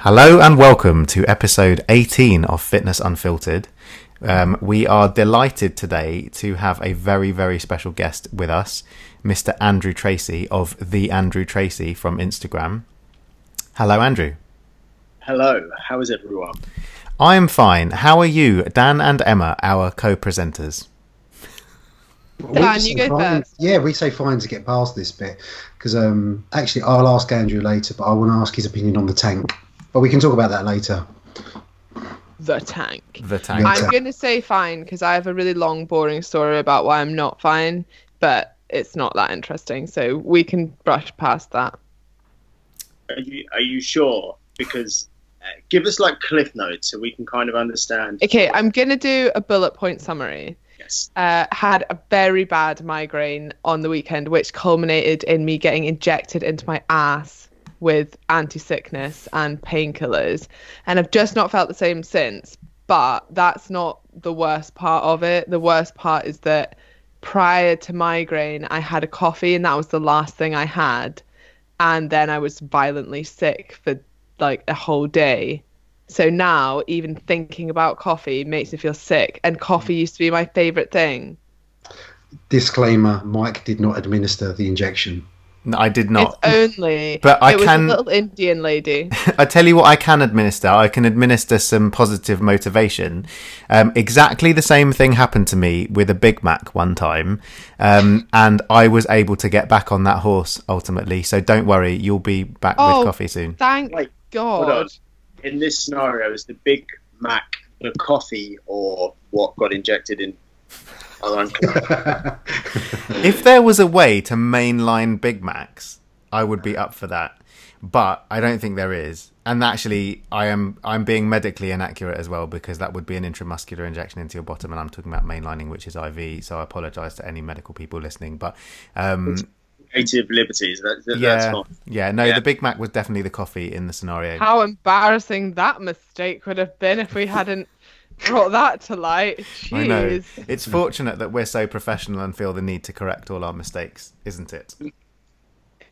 Hello and welcome to episode 18 of Fitness Unfiltered. Um, we are delighted today to have a very, very special guest with us, Mr. Andrew Tracy of The Andrew Tracy from Instagram. Hello, Andrew. Hello, how is everyone? I am fine. How are you, Dan and Emma, our co presenters? Well, Dan, you go fine- first. Yeah, we say fine to get past this bit because um, actually I'll ask Andrew later, but I want to ask his opinion on the tank. But we can talk about that later. The tank. The tank. Yeah. I'm going to say fine because I have a really long, boring story about why I'm not fine, but it's not that interesting. So we can brush past that. Are you, are you sure? Because uh, give us like cliff notes so we can kind of understand. Okay, I'm going to do a bullet point summary. Yes. Uh, had a very bad migraine on the weekend, which culminated in me getting injected into my ass with anti sickness and painkillers. And I've just not felt the same since. But that's not the worst part of it. The worst part is that prior to migraine, I had a coffee, and that was the last thing I had. And then I was violently sick for like a whole day. So now, even thinking about coffee makes me feel sick. And coffee mm. used to be my favorite thing. Disclaimer: Mike did not administer the injection. No, I did not. It's only. But I it was can- a little Indian lady. I tell you what, I can administer. I can administer some positive motivation. Um, exactly the same thing happened to me with a Big Mac one time, um, and I was able to get back on that horse ultimately. So don't worry, you'll be back Oh. with coffee soon. Thank Wait, Hold on. God. In this scenario, is the Big Mac the coffee or what got injected in? I'm If there was a way to mainline Big Macs, I would be up for that. But I don't think there is. And actually, I am I'm being medically inaccurate as well because that would be an intramuscular injection into your bottom, and I'm talking about mainlining, which is IV. So I apologise to any medical people listening. But um, creative liberties. That, that, yeah, fine. yeah, no, Yeah. the Big Mac was definitely the coffee in the scenario. How embarrassing that mistake would have been if we hadn't brought that to light. Jeez. I know. It's fortunate that we're so professional and feel the need to correct all our mistakes, isn't it?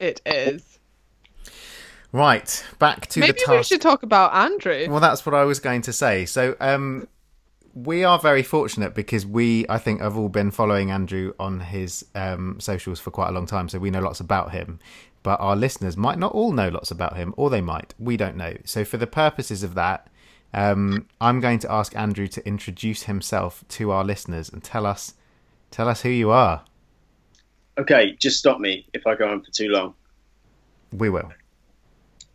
It is. Right, back to Maybe the we should talk about Andrew. Well, that's what I was going to say. So, um, we are very fortunate because we, I think, have all been following Andrew on his um, socials for quite a long time, so we know lots about him. But our listeners might not all know lots about him, or they might. We don't know. So, for the purposes of that, um, I'm going to ask Andrew to introduce himself to our listeners and tell us, tell us who you are. Okay, just stop me if I go on for too long. We will.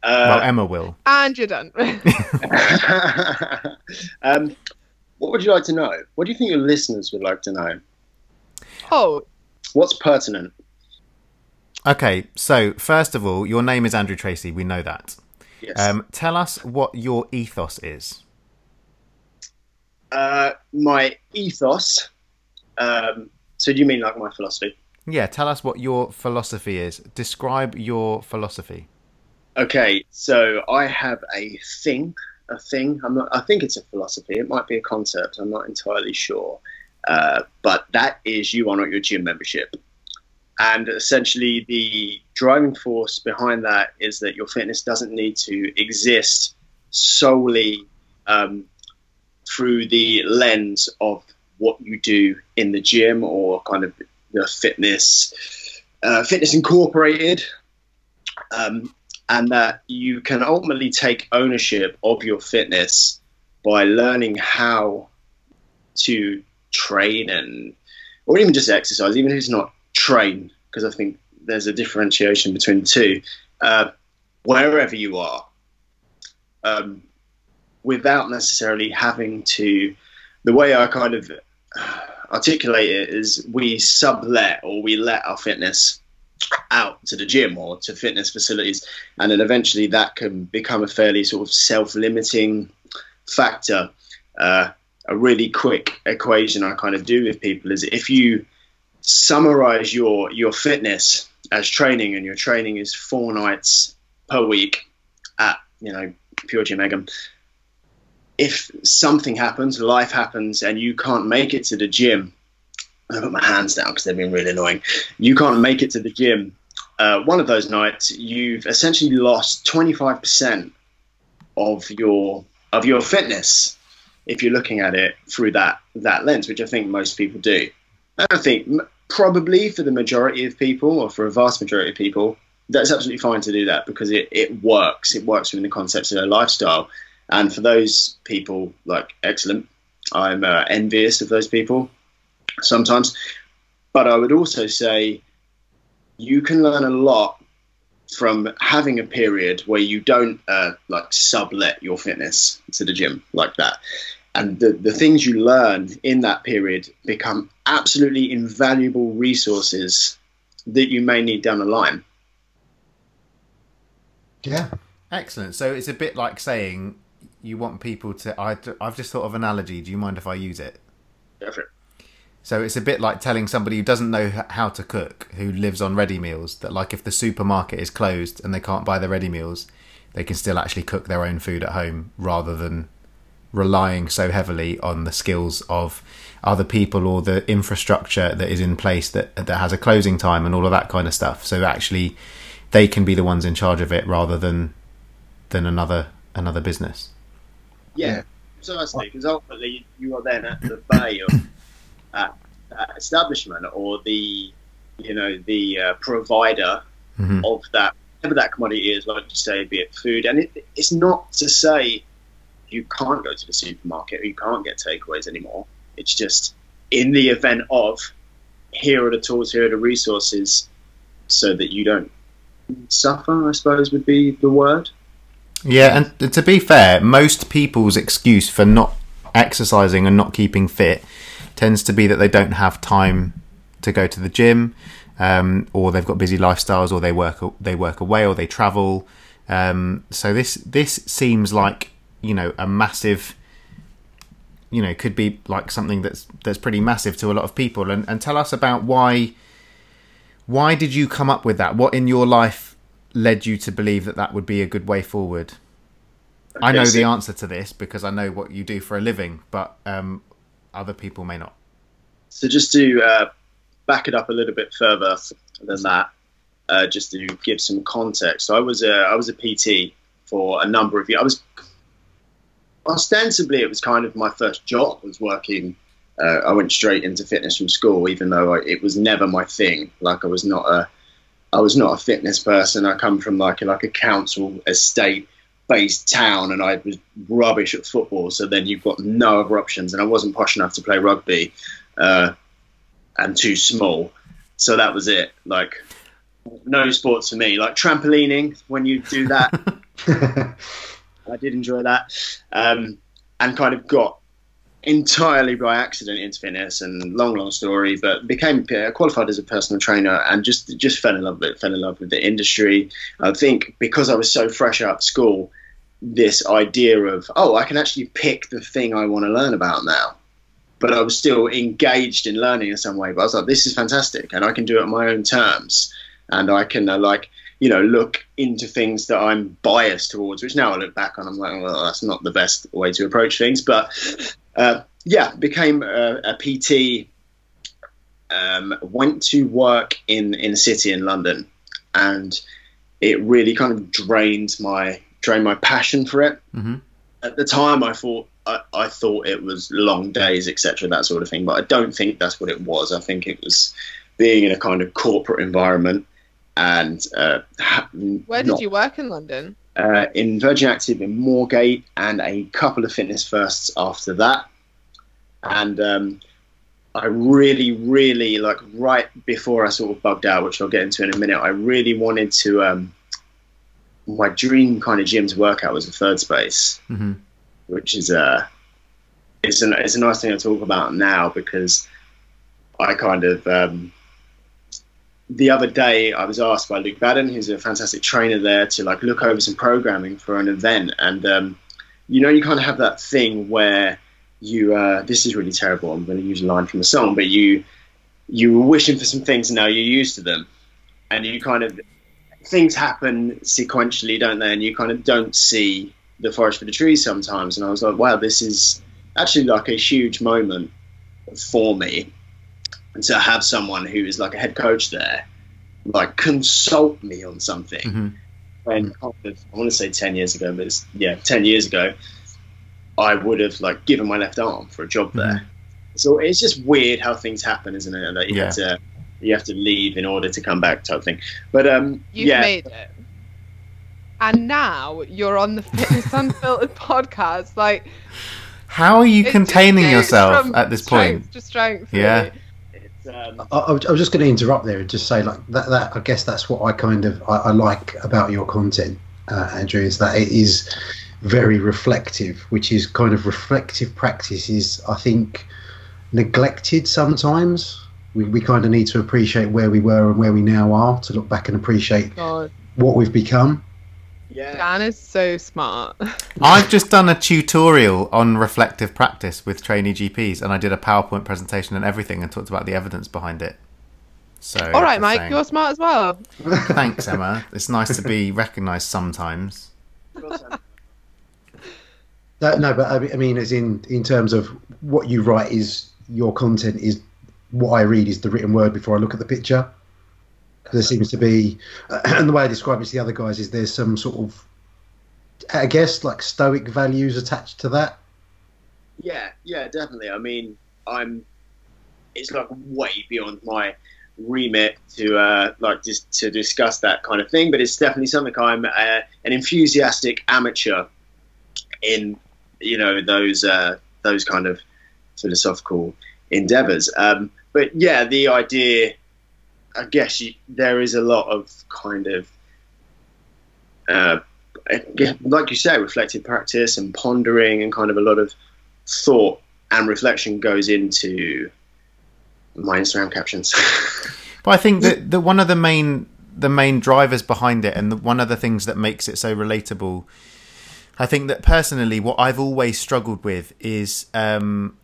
well, Uh, Emma will. And you're done. um, what would you like to know? What do you think your listeners would like to know? oh, What's pertinent? Okay, so first of all, your name is Andrew Tracy. We know that. Yes. Um, tell us what your ethos is. uh, my ethos. Um, so do you mean like my philosophy? Yeah, tell us what your philosophy is. Describe your philosophy. Okay, so I have a thing, a thing. I'm not. I think it's a philosophy. It might be a concept. I'm not entirely sure. Uh, but that is you are not your gym membership, and essentially the driving force behind that is that your fitness doesn't need to exist solely um, through the lens of what you do in the gym or kind of the fitness, uh, fitness incorporated. Um, and that you can ultimately take ownership of your fitness by learning how to train and or even just exercise even if it's not train because i think there's a differentiation between the two. Uh, wherever you are um, without necessarily having to the way i kind of articulate it is we sublet or we let our fitness out to the gym or to fitness facilities and then eventually that can become a fairly sort of self-limiting factor. Uh, a really quick equation i kind of do with people is if you summarize your your fitness as training and your training is four nights per week at you know pure gym Egham, if something happens life happens and you can't make it to the gym I put my hands down because they've been really annoying. You can't make it to the gym. Uh, one of those nights, you've essentially lost 25% of your of your fitness if you're looking at it through that that lens, which I think most people do. I think m- probably for the majority of people, or for a vast majority of people, that's absolutely fine to do that because it, it works. It works within the concepts of their lifestyle. And for those people, like excellent, I'm uh, envious of those people sometimes. But I would also say you can learn a lot from having a period where you don't uh, like sublet your fitness to the gym like that. And the, the things you learn in that period become absolutely invaluable resources that you may need down the line. Yeah. Excellent. So it's a bit like saying you want people to. I, I've just thought of an analogy. Do you mind if I use it? Go for. So it's a bit like telling somebody who doesn't know how to cook, who lives on ready meals, that like if the supermarket is closed and they can't buy the ready meals, they can still actually cook their own food at home rather than relying so heavily on the skills of other people or the infrastructure that is in place that that has a closing time and all of that kind of stuff. So actually, they can be the ones in charge of it rather than than another another business. Yeah, precisely. Because ultimately, you are then at the bay of that, establishment or the, you know, the uh, provider Mhm. of that, whatever that commodity is, like you say, be it food. And it, it's not to say you can't go to the supermarket you can't get takeaways anymore. It's just in the event of here are the tools, here are the resources, so that you don't suffer. I suppose would be the word. Yeah, and to be fair, most people's excuse for not exercising and not keeping fit tends to be that they don't have time to go to the gym, um, or they've got busy lifestyles, or they work they work away, or they travel. Um, so this this seems like you know a massive, you know, could be like something that's that's pretty massive to a lot of people. And and tell us about why why did you come up with that? What in your life led you to believe that that would be a good way forward? I know so- the answer to this because I know what you do for a living, but um, other people may not. So just to uh, back it up a little bit further than that, uh, just to give some context, so I was a I was a PT for a number of years. I was ostensibly it was kind of my first job. was working. Uh, I went straight into fitness from school, even though I, it was never my thing. Like I was not a I was not a fitness person. I come from like a, like a council estate based town and I was rubbish at football. So then you've got no other options. And I wasn't posh enough to play rugby uh, and too small. So that was it. Like no sports for me. Like trampolining, when you do that, I did enjoy that. Um, and kind of got entirely by accident into fitness and long, long story, but became qualified as a personal trainer and just just fell in love with it, fell in love with the industry. I think because I was so fresh out of school, this idea of, oh, I can actually pick the thing I want to learn about now. But I was still engaged in learning in some way. But I was like, this is fantastic, and I can do it on my own terms, and I can uh, like, you know, look into things that I'm biased towards. Which now I look back on, I'm like, well, that's not the best way to approach things. But uh, yeah, became a, a PT. Um, went to work in in a city in London, and it really kind of drained my drained my passion for it. hmm At the time, I thought I, I thought it was long days, etc., that sort of thing. But I don't think that's what it was. I think it was being in a kind of corporate environment and uh, ha- Where did not- you work in London? uh, in Virgin Active in Moorgate and a couple of fitness firsts after that. And um, I really, really like right before I sort of bugged out, which I'll get into in a minute. I really wanted to. Um, my dream kind of gym to work out was a third space, hmm which is a it's a it's a nice thing to talk about now because I kind of um, the other day I was asked by Luke Baden, who's a fantastic trainer there, to like look over some programming for an event, and um, you know you kind of have that thing where you uh, this is really terrible. I'm going to use a line from a song, but you you were wishing for some things and now you're used to them, and you kind of things happen sequentially, don't they? And you kind of don't see the forest for the trees sometimes. And I was like, wow, this is actually like a huge moment for me. And to have someone who is like a head coach there, like consult me on something hmm when kind of, I want to say ten years ago, but it's, yeah, ten years ago, I would have like given my left arm for a job there. So it's just weird how things happen, isn't it? That you have to you have to leave in order to come back, type thing. But um, You've yeah, made it. And now you're on the Fitness Unfiltered podcast. Like, How are you containing yourself at this strength point? To strength, Yeah. really. It's, um, I, I was I was just going to interrupt there and just say like that. That I guess that's what I kind of I, I like about your content, uh, Andrew, is that it is very reflective, which is kind of reflective practice is I think neglected sometimes. We, we kind of need to appreciate where we were and where we now are to look back and appreciate God, what we've become. Yeah, Dan is so smart. I've just done a tutorial on reflective practice with trainee GPs, and I did a PowerPoint presentation and everything, and talked about the evidence behind it. So, All right, Mike, saying. you're smart as well. thanks, Emma. It's nice to be recognised sometimes. No, no, but I mean, as in in terms of what you write is your content is what I read is the written word before I look at the picture. There seems to be, and the way I describe it to the other guys is there's some sort of, I guess, like stoic values attached to that. Yeah, yeah, definitely. I mean, I'm. It's like way beyond my remit to uh, like just to discuss that kind of thing, but it's definitely something I'm uh, an enthusiastic amateur in. You know those uh, those kind of philosophical endeavors. Um, but yeah, the idea. I guess you, there is a lot of kind of. Uh, like you say, reflective practice and pondering and kind of a lot of thought and reflection goes into my Instagram captions. But I think that the one of the main the main drivers behind it, and the, one of the things that makes it so relatable, I think that personally, what I've always struggled with is um,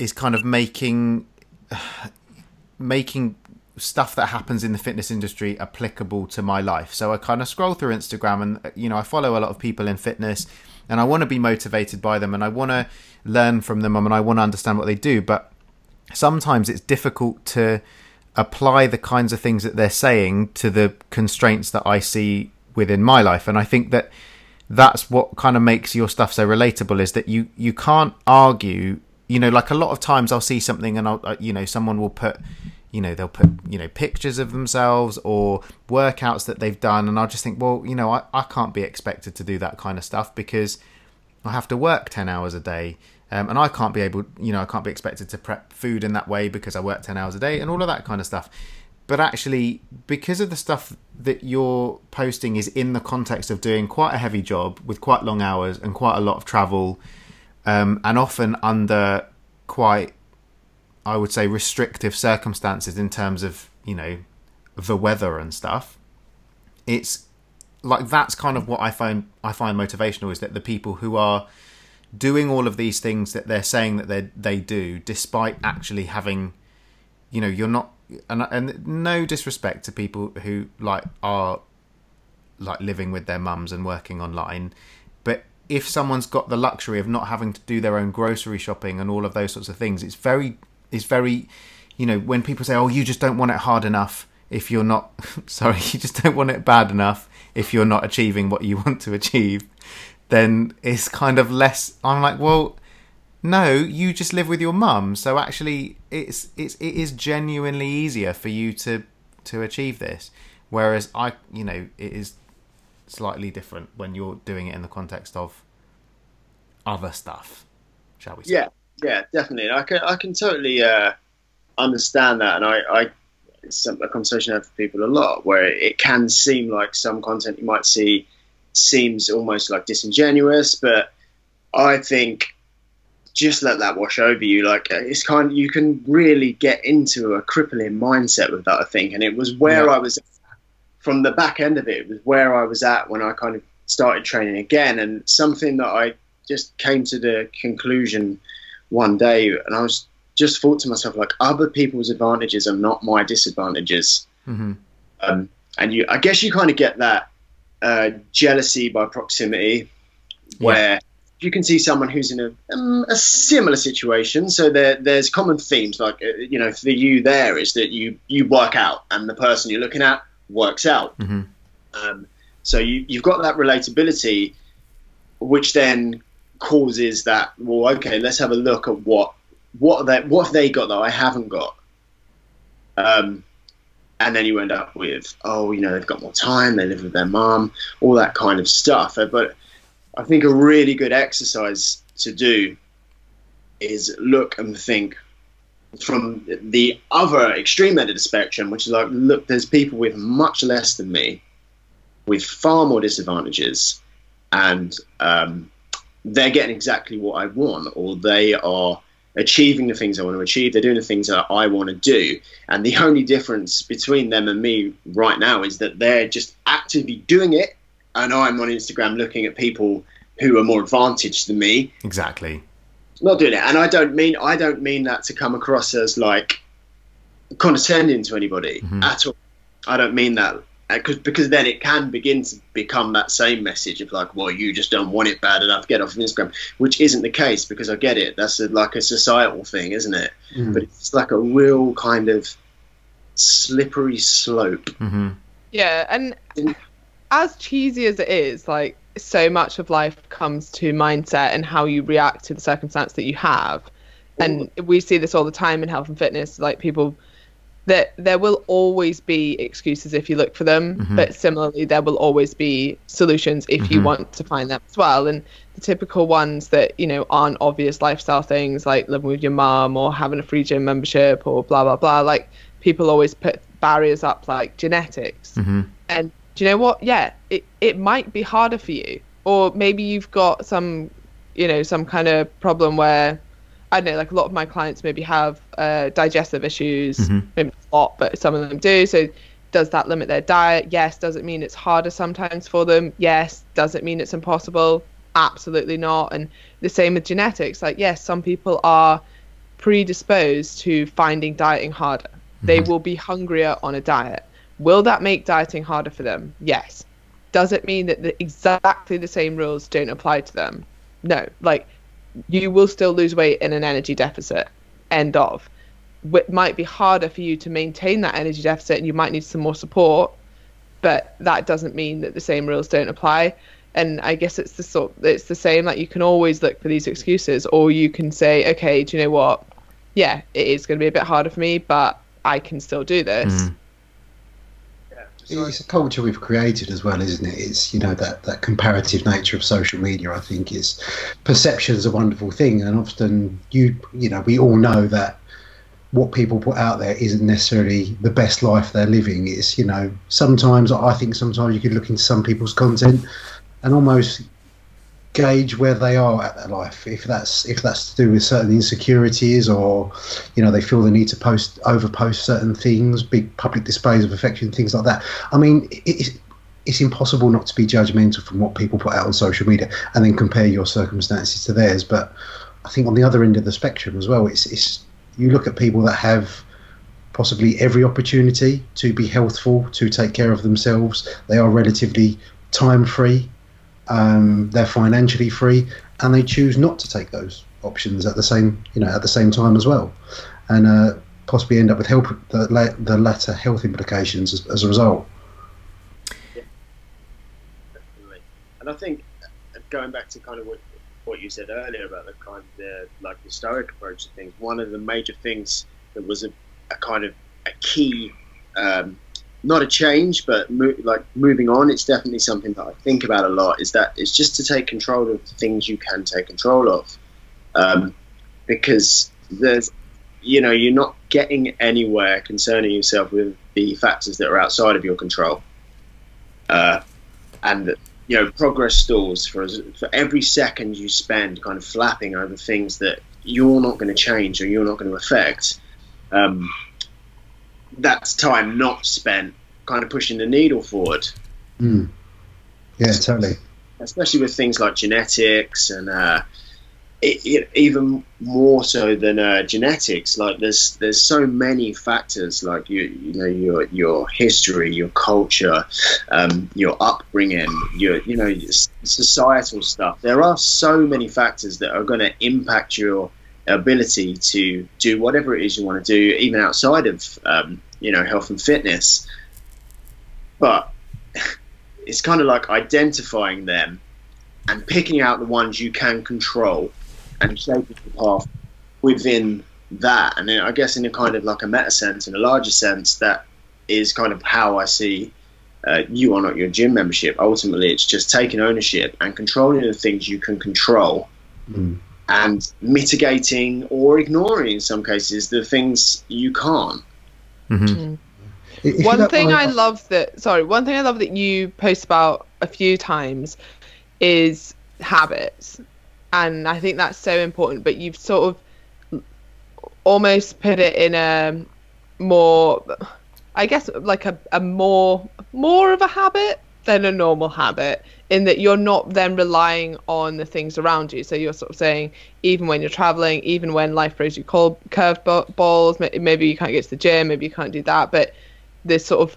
is kind of making making stuff that happens in the fitness industry applicable to my life. So I kind of scroll through Instagram and you know I follow a lot of people in fitness and I want to be motivated by them and I want to learn from them and I want to understand what they do, but sometimes it's difficult to apply the kinds of things that they're saying to the constraints that I see within my life and I think that that's what kind of makes your stuff so relatable is that you you can't argue you know like a lot of times I'll see something and I'll uh, you know someone will put you know they'll put you know pictures of themselves or workouts that they've done and I'll just think well you know I, I can't be expected to do that kind of stuff because I have to work 10 hours a day um, and I can't be able you know I can't be expected to prep food in that way because I work 10 hours a day and all of that kind of stuff. But actually because of the stuff that you're posting is in the context of doing quite a heavy job with quite long hours and quite a lot of travel um, and often under quite I would say restrictive circumstances in terms of you know the weather and stuff. It's like that's kind of what I find I find motivational is that the people who are doing all of these things that they're saying that they they do, despite actually having, you know, you're not and and no disrespect to people who like are like living with their mums and working online, but if someone's got the luxury of not having to do their own grocery shopping and all of those sorts of things, it's very it's very you know when people say oh you just don't want it hard enough if you're not sorry you just don't want it bad enough if you're not achieving what you want to achieve then it's kind of less i'm like well no you just live with your mum so actually it's it's it is genuinely easier for you to to achieve this. Whereas i you know it is slightly different when you're doing it in the context of other stuff shall we say. Yeah, yeah, definitely. I can I can totally uh, understand that, and I, I it's a conversation I have with people a lot where it can seem like some content you might see seems almost like disingenuous, but I think just let that wash over you. Like uh, it's kind you can really get into a crippling mindset with that. I think, and it was where Yeah. I was from the back end of it. It was where I was at when I kind of started training again, and something that I just came to the conclusion one day, and I was just thought to myself like other people's advantages are not my disadvantages. Hmm um, and you i guess you kind of get that uh, jealousy by proximity where you can see someone who's in a, um, a similar situation. So there, there's common themes like uh, you know for you there is that you you work out and the person you're looking at works out. Hmm um, So you, you've got that relatability, which then causes that. Well, okay, let's have a look at what what they what have they got that I haven't got. Um, and then you end up with, oh, you know, they've got more time, they live with their mom, all that kind of stuff. Uh, But I think a really good exercise to do is look and think from the other extreme end of the spectrum, which is like, look, there's people with much less than me, with far more disadvantages, and um, they're getting exactly what I want, or they are achieving the things I want to achieve. They're doing the things that I want to do. And the only difference between them and me right now is that they're just actively doing it. And I'm on Instagram looking at people who are more advantaged than me, Exactly. not doing it. And I don't mean I don't mean that to come across as like condescending to anybody Mhm. at all. I don't mean that because because then it can begin to become that same message of like, well, you just don't want it bad enough, get off of Instagram, which isn't the case because I get it. That's a, like a societal thing, isn't it? Mm. But it's like a real kind of slippery slope. hmm Yeah, and as cheesy as it is, like so much of life comes to mindset and how you react to the circumstance that you have. And we see this all the time in health and fitness, like people that there will always be excuses if you look for them, Mhm. but similarly there will always be solutions if you Mhm. want to find them as well. And the typical ones that, you know, aren't obvious lifestyle things like living with your mum or having a free gym membership or blah blah blah, like people always put barriers up like genetics. hmm And do you know what? Yeah, it, it might be harder for you. Or maybe you've got some, you know, some kind of problem where, I don't know, like a lot of my clients maybe have uh, digestive issues, Mhm. maybe a lot, but some of them do. So does that limit their diet? Yes. Does it mean it's harder sometimes for them? Yes. Does it mean it's impossible? Absolutely not. And the same with genetics. Like, yes, some people are predisposed to finding dieting harder. They will be hungrier on a diet. Will that make dieting harder for them? Yes. Does it mean that the, exactly the same rules don't apply to them? No. Like, you will still lose weight in an energy deficit. End of. It might be harder for you to maintain that energy deficit and you might need some more support, but that doesn't mean that the same rules don't apply. And I guess it's the sort it's the same like you can always look for these excuses or you can say, okay, do you know what? Yeah, it is going to be a bit harder for me, but I can still do this. Mhm. It's a culture we've created as well, isn't it? It's you know that that comparative nature of social media. I think is perception's a wonderful thing, and often you you know we all know that what people put out there isn't necessarily the best life they're living. It's you know sometimes I think sometimes you could look into some people's content and almost gauge where they are at their life if that's if that's to do with certain insecurities or you know they feel the need to post over post certain things big public displays of affection things like that. I mean it's it's impossible not to be judgmental from what people put out on social media and then compare your circumstances to theirs. But i think on the other end of the spectrum as well it's it's you look at people that have possibly every opportunity to be healthful to take care of themselves. They are relatively time free um, they're financially free and they choose not to take those options at the same you know at the same time as well. And uh, possibly end up with help the, the latter health implications as, as a result. Definitely. And I think uh, going back to kind of what what you said earlier about the kind of the like historic approach to things, one of the major things that was a, a kind of a key, um, not a change, but mo- like moving on. It's definitely something that I think about a lot. Is that it's just to take control of the things you can take control of, um, because there's you know you're not getting anywhere concerning yourself with the factors that are outside of your control. Uh, and you know progress stalls for for every second you spend kind of flapping over things that you're not going to change or you're not going to affect um, that's time not spent kind of pushing the needle forward mm. yeah totally especially with things like genetics and uh, it, it, even more so than uh, genetics. Like there's there's so many factors, like you you know your your history, your culture, um, your upbringing, your you know societal stuff. There are so many factors that are going to impact your ability to do whatever it is you want to do, even outside of um, you know health and fitness. But it's kind of like identifying them and picking out the ones you can control and shaping the path within that. And then I guess in a kind of like a meta sense, in a larger sense, that is kind of how I see uh, you are not your gym membership. Ultimately, it's just taking ownership and controlling the things you can control. Mm. And mitigating or ignoring, in some cases, the things you can't. Hmm If one thing I love that sorry, one thing I love that you post about a few times is habits. And I think that's so important, but you've sort of almost put it in a more I guess like a, a more more of a habit than a normal habit in that you're not then relying on the things around you. So you're sort of saying even when you're traveling, even when life throws you cold curved balls, maybe you can't get to the gym, maybe you can't do that, but this sort of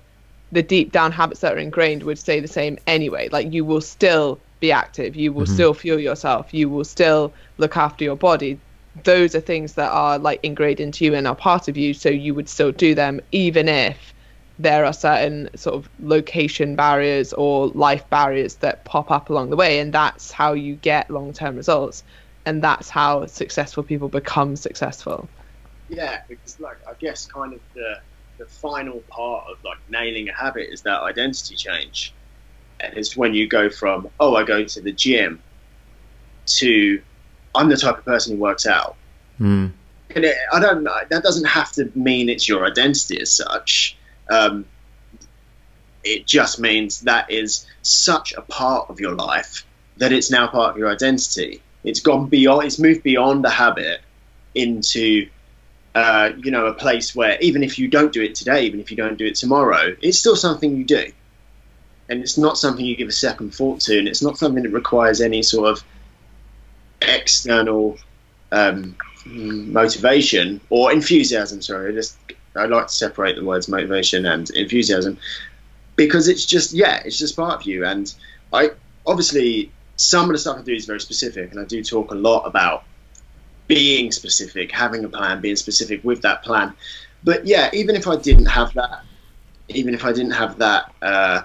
the deep down habits that are ingrained would stay the same anyway. Like you will still be active, you will mm-hmm. still fuel yourself, you will still look after your body. Those are things that are like ingrained into you and are part of you, so you would still do them even if there are certain sort of location barriers or life barriers that pop up along the way and that's how you get long-term results and that's how successful people become successful Yeah, because like I guess kind of the the final part of like nailing a habit is that identity change, and it's when you go from oh I go to the gym to I'm the type of person who works out. Mm. And it, I don't know. That doesn't have to mean it's your identity as such. Um, it just means that is such a part of your life that it's now part of your identity. It's gone beyond. It's moved beyond the habit into, uh, you know, a place where even if you don't do it today, even if you don't do it tomorrow, it's still something you do, and it's not something you give a second thought to, and it's not something that requires any sort of external um, motivation or enthusiasm. Sorry, just I like to separate the words motivation and enthusiasm because it's just yeah, it's just part of you. And I obviously some of the stuff I do is very specific, and I do talk a lot about being specific, having a plan, being specific with that plan. But yeah, even if I didn't have that, even if I didn't have that, uh,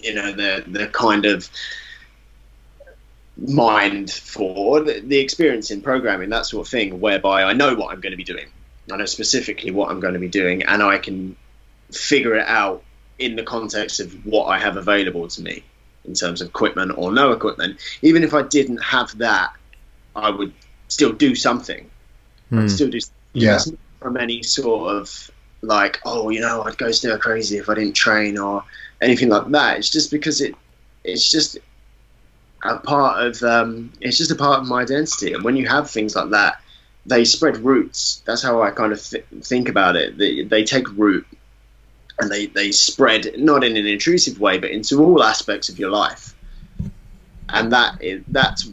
you know, the the kind of mind for the, the experience in programming, that sort of thing, whereby I know what I'm going to be doing. I know specifically what I'm going to be doing, and I can figure it out in the context of what I have available to me in terms of equipment or no equipment. Even if I didn't have that, I would still do something. I'd Mm. still do Yeah. From any sort of like, oh, you know, I'd go stir crazy if I didn't train or anything like that. It's just because it, it's just a part of, um, it's just a part of my identity. And when you have things like that, they spread roots. That's how I kind of th- think about it. They, they take root and they, they spread not in an intrusive way, but into all aspects of your life. And that is, that's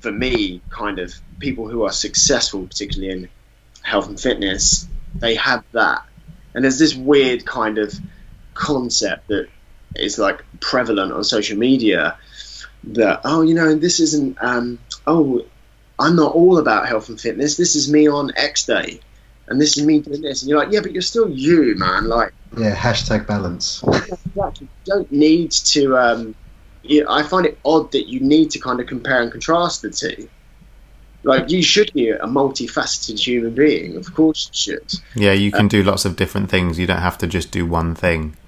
for me kind of people who are successful, particularly in health and fitness, they have that. And there's this weird kind of concept that is like prevalent on social media that oh you know this isn't um, oh I'm not all about health and fitness. This is me on X day, and this is me doing this. And you're like, yeah, but you're still you, man. Like, Yeah, hashtag balance. exactly. You don't need to. Um, you I find it odd that you need to kind of compare and contrast the two. Like, you should be a multifaceted human being. Of course, you should. Yeah, you can do lots of different things. You don't have to just do one thing.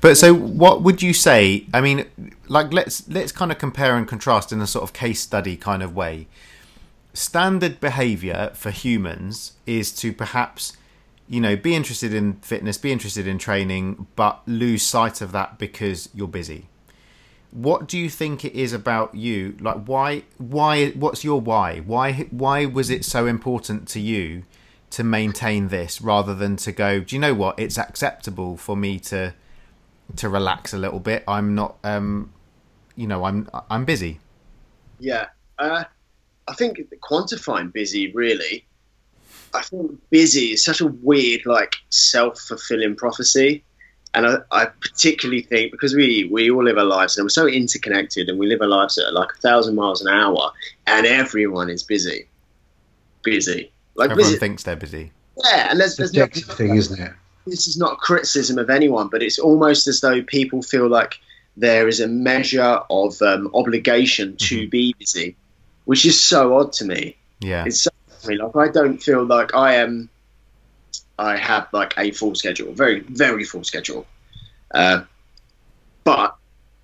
But so, what would you say? I mean, like let's let's kind of compare and contrast in a sort of case study kind of way. Standard behavior for humans is to perhaps, you know, be interested in fitness, be interested in training, but lose sight of that because you're busy. What do you think it is about you? Like, why? Why? What's your why? Why? Why was it so important to you to maintain this rather than to go? Do you know what? It's acceptable for me to to relax a little bit. I'm not. Um, you know, I'm I'm busy. Yeah. Uh, I think quantifying busy really. I think busy is such a weird, like, self-fulfilling prophecy, and I, I particularly think because we we all live our lives and we're so interconnected, and we live our lives at like a thousand miles an hour, and everyone is busy, busy, like Everyone busy. thinks they're busy. Yeah, and there's there's Subjective no, thing, isn't it? this is not a criticism of anyone, but it's almost as though people feel like there is a measure of um, obligation to be busy, which is so odd to me. Yeah. It's so odd to me. Like I don't feel like I am. I have like a full schedule, very very full schedule, uh, but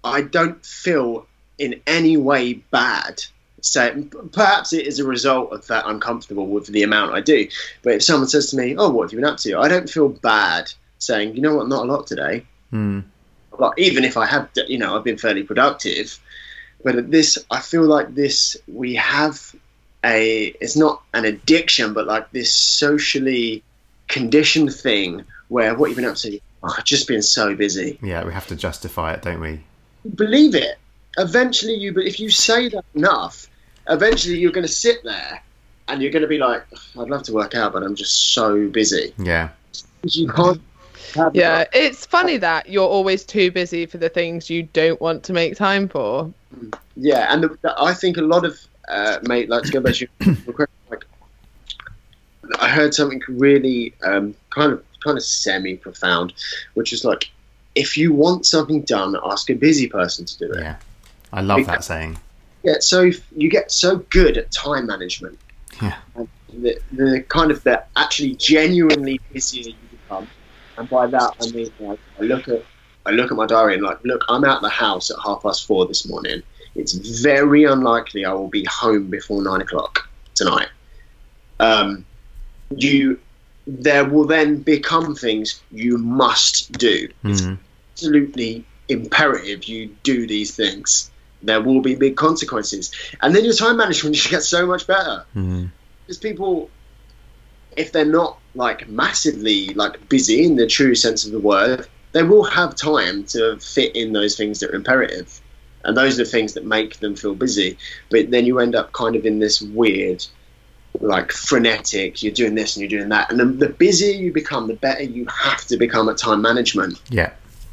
I don't feel in any way bad. So perhaps it is a result of that I'm comfortable with the amount I do. But if someone says to me, "Oh, what have you been up to?" I don't feel bad saying, "You know what? Not a lot today." Hmm. like even if I have, you know, I've been fairly productive, but at this, I feel like this, we have a, it's not an addiction, but like this socially conditioned thing where what you've been up to, oh, I've just been so busy. Yeah, we have to justify it, don't we? Believe it. Eventually, you, but if you say that enough, eventually you're going to sit there and you're going to be like, I'd love to work out, but I'm just so busy. Yeah. You can't. Have Yeah, it's funny that you're always too busy for the things you don't want to make time for. Yeah, and the, the, I think a lot of uh, mate, like to go back to your question, like I heard something really um, kind of kind of semi profound, which is like if you want something done, ask a busy person to do it. Yeah. I love that saying. Yeah, so you get so good at time management. Yeah. The, the kind of the actually genuinely busier you become, and by that I mean like, I look at I look at my diary and like, look, I'm out the house at half past four this morning. It's very unlikely I will be home before nine o'clock tonight. Um, you, there will then become things you must do. It's Hmm. absolutely imperative you do these things. There will be big consequences, and then your time management just gets so much better Hmm. because people, if they're not like massively like busy in the true sense of the word, they will have time to fit in those things that are imperative, and those are the things that make them feel busy. But then you end up kind of in this weird, like frenetic. You're doing this and you're doing that, and the, the busier you become, the better you have to become at time management Yeah.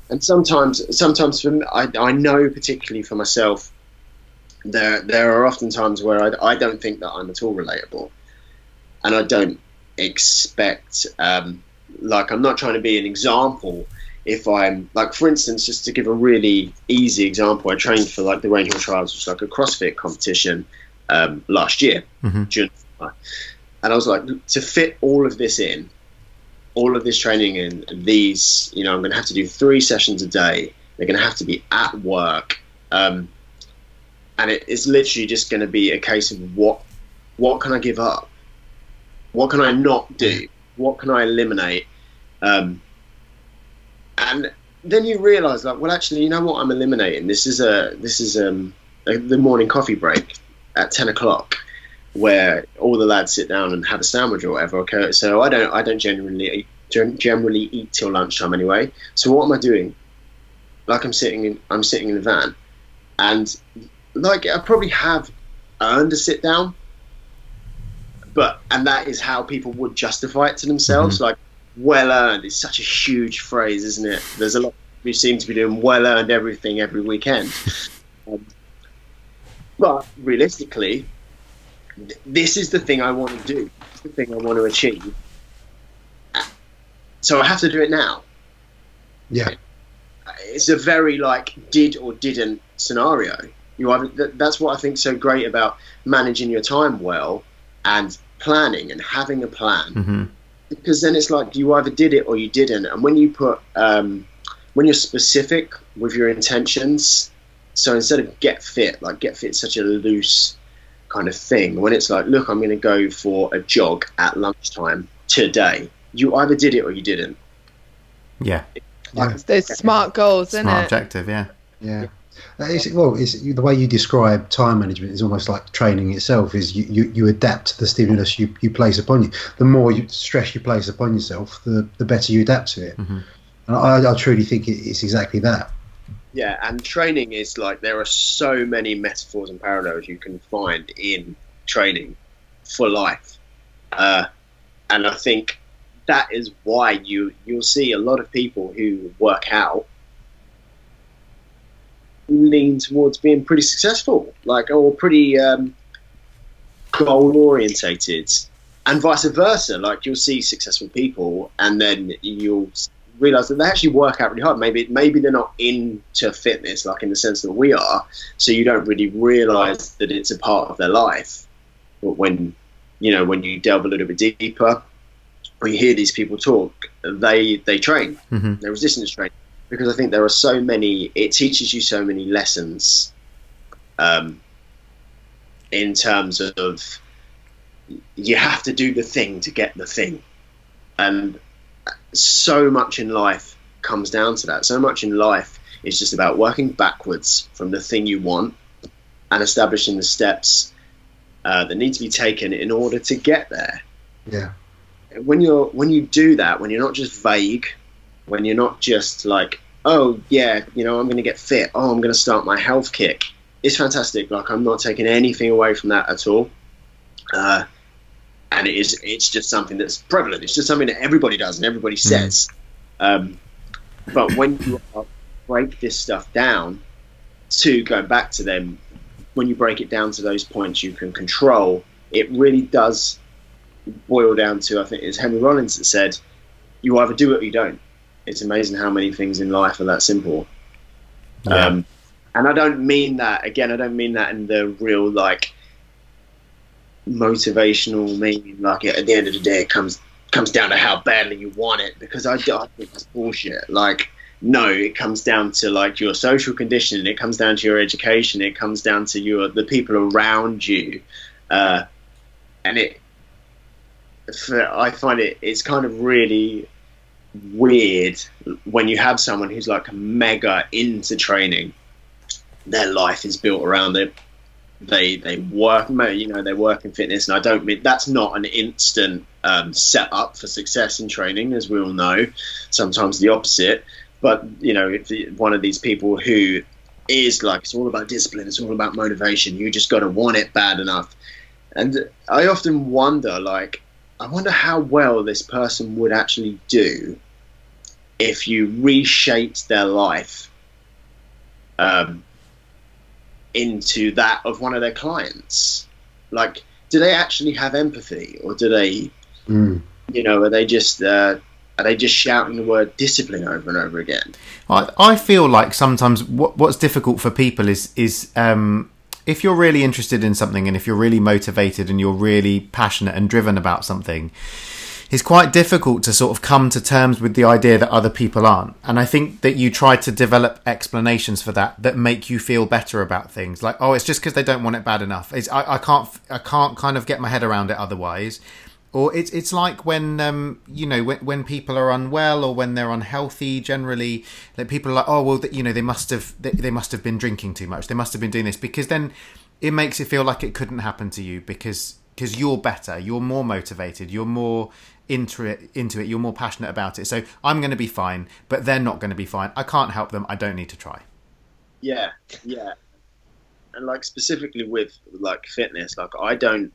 and sometimes sometimes for me, I, I know particularly for myself there there are often times where I, I don't think that I'm at all relatable and I don't expect um, like I'm not trying to be an example if I'm like for instance just to give a really easy example I trained for like the Rainhill Trials which is like a CrossFit competition um, last year Mhm. June and I was like to fit all of this in all of this training in these you know i'm going to have to do three sessions a day. They're going to have to be at work. Um, and it is literally just going to be a case of what what can i give up what can i not do what can i eliminate um, and then you realize like well actually you know what i'm eliminating this is a this is um a, the morning coffee break at 10 o'clock where all the lads sit down and have a sandwich or whatever. Okay, so I don't I don't generally generally eat till lunchtime anyway. So what am I doing? Like I'm sitting in I'm sitting in the van, and like I probably have earned a sit down, but and that is how people would justify it to themselves. Mm-hmm. Like well earned is such a huge phrase, isn't it? There's a lot of people who seem to be doing well earned everything every weekend. um, but realistically, th- this is the thing I want to do. This is the thing I want to achieve. Uh, so I have to do it now. Yeah. Uh, it's a very like did or didn't scenario. You either, th- that's what I think so great about managing your time well and planning and having a plan hmm because then it's like you either did it or you didn't. And when you put um, when you're specific with your intentions, so instead of get fit, like get fit is such a loose kind of thing. When it's like, look, I'm going to go for a jog at lunchtime today. You either did it or you didn't. Yeah. Yeah. It's those smart goals, isn't Smart it? objective. Yeah. Yeah. Uh, It's, well, it's, the way you describe time management is almost like training itself. Is you, you, you adapt to the stimulus you, you place upon you. The more you, stress you place upon yourself, the, the better you adapt to it. Mhm. And I, I truly think it's exactly that. Yeah, and training is like there are so many metaphors and parallels you can find in training for life, uh, and I think that is why you you'll see a lot of people who work out lean towards being pretty successful, like or pretty um, goal orientated, and vice versa. Like you'll see successful people, and then you'll realize that they actually work out really hard. Maybe maybe they're not into fitness, like in the sense that we are, so you don't really realize that it's a part of their life. But when you know when you delve a little bit deeper, or you hear these people talk, they they train, hmm they resistance train, because I think there are so many. It teaches you so many lessons, um, in terms of you have to do the thing to get the thing, and so much in life comes down to that. So much in life is just about working backwards from the thing you want and establishing the steps uh, that need to be taken in order to get there Yeah. when you're when you do that, when you're not just vague, when you're not just like, oh yeah, you know, I'm going to get fit. Oh, I'm going to start my health kick. It's fantastic. Like I'm not taking anything away from that at all. Uh, and it is it's just something that's prevalent. It's just something that everybody does and everybody says. Um, but when you break this stuff down to go back to them, when you break it down to those points you can control, it really does boil down to I think it's Henry Rollins that said, "You either do it or you don't." It's amazing how many things in life are that simple. Yeah. Um, and I don't mean that again. I don't mean that in the real like motivational meaning. Like at the end of the day, it comes comes down to how badly you want it. Because I, I think that's bullshit. Like no, it comes down to like your social conditioning. It comes down to your education. It comes down to your the people around you, uh, and it. For, I find it it's kind of really weird when you have someone who's like mega into training. Their life is built around it. They they work, you know, they work in fitness, and I don't mean that's not an instant um, setup for success in training, as we all know. Sometimes the opposite. But you know, if the, one of these people who is like it's all about discipline, it's all about motivation. You just got to want it bad enough. And I often wonder, like, I wonder how well this person would actually do if you reshaped their life um, into that of one of their clients. Like, do they actually have empathy, or do they, Mm. you know, are they just uh, are they just shouting the word discipline over and over again? I, I feel like sometimes what, what's difficult for people is is um, if you're really interested in something and if you're really motivated and you're really passionate and driven about something, it's quite difficult to sort of come to terms with the idea that other people aren't. And I think that you try to develop explanations for that that make you feel better about things. Like, oh, it's just because they don't want it bad enough. It's I, I can't I can't kind of get my head around it otherwise or it's it's like when um, you know when, when people are unwell or when they're unhealthy generally that people are like oh well you know they must have they, they must have been drinking too much they must have been doing this because then it makes it feel like it couldn't happen to you because because you're better you're more motivated you're more into it into it you're more passionate about it so i'm going to be fine but they're not going to be fine i can't help them i don't need to try Yeah, yeah. And like specifically with like fitness, like I don't.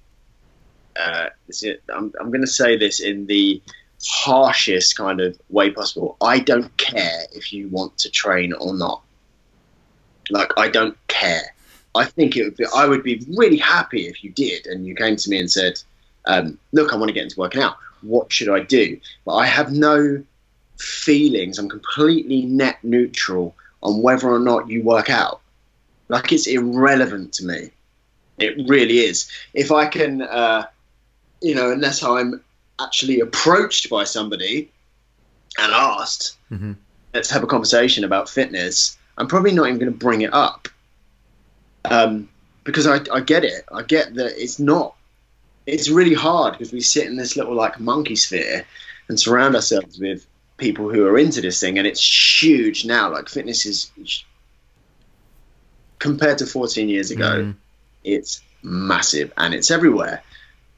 Uh, I'm I'm going to say this in the harshest kind of way possible. I don't care if you want to train or not. Like I don't care. I think it would be. I would be really happy if you did, and you came to me and said, um, "Look, I want to get into working out. What should I do?" But I have no feelings. I'm completely net neutral on whether or not you work out. Like it's irrelevant to me. It really is. If I can, uh, you know, unless I'm actually approached by somebody and asked, hmm let's have a conversation about fitness, I'm probably not even going to bring it up. Um, because I, I get it. I get that it's not. It's really hard because we sit in this little like monkey sphere and surround ourselves with people who are into this thing, and it's huge now. Like fitness is compared to 14 years ago, Mhm. it's massive and it's everywhere.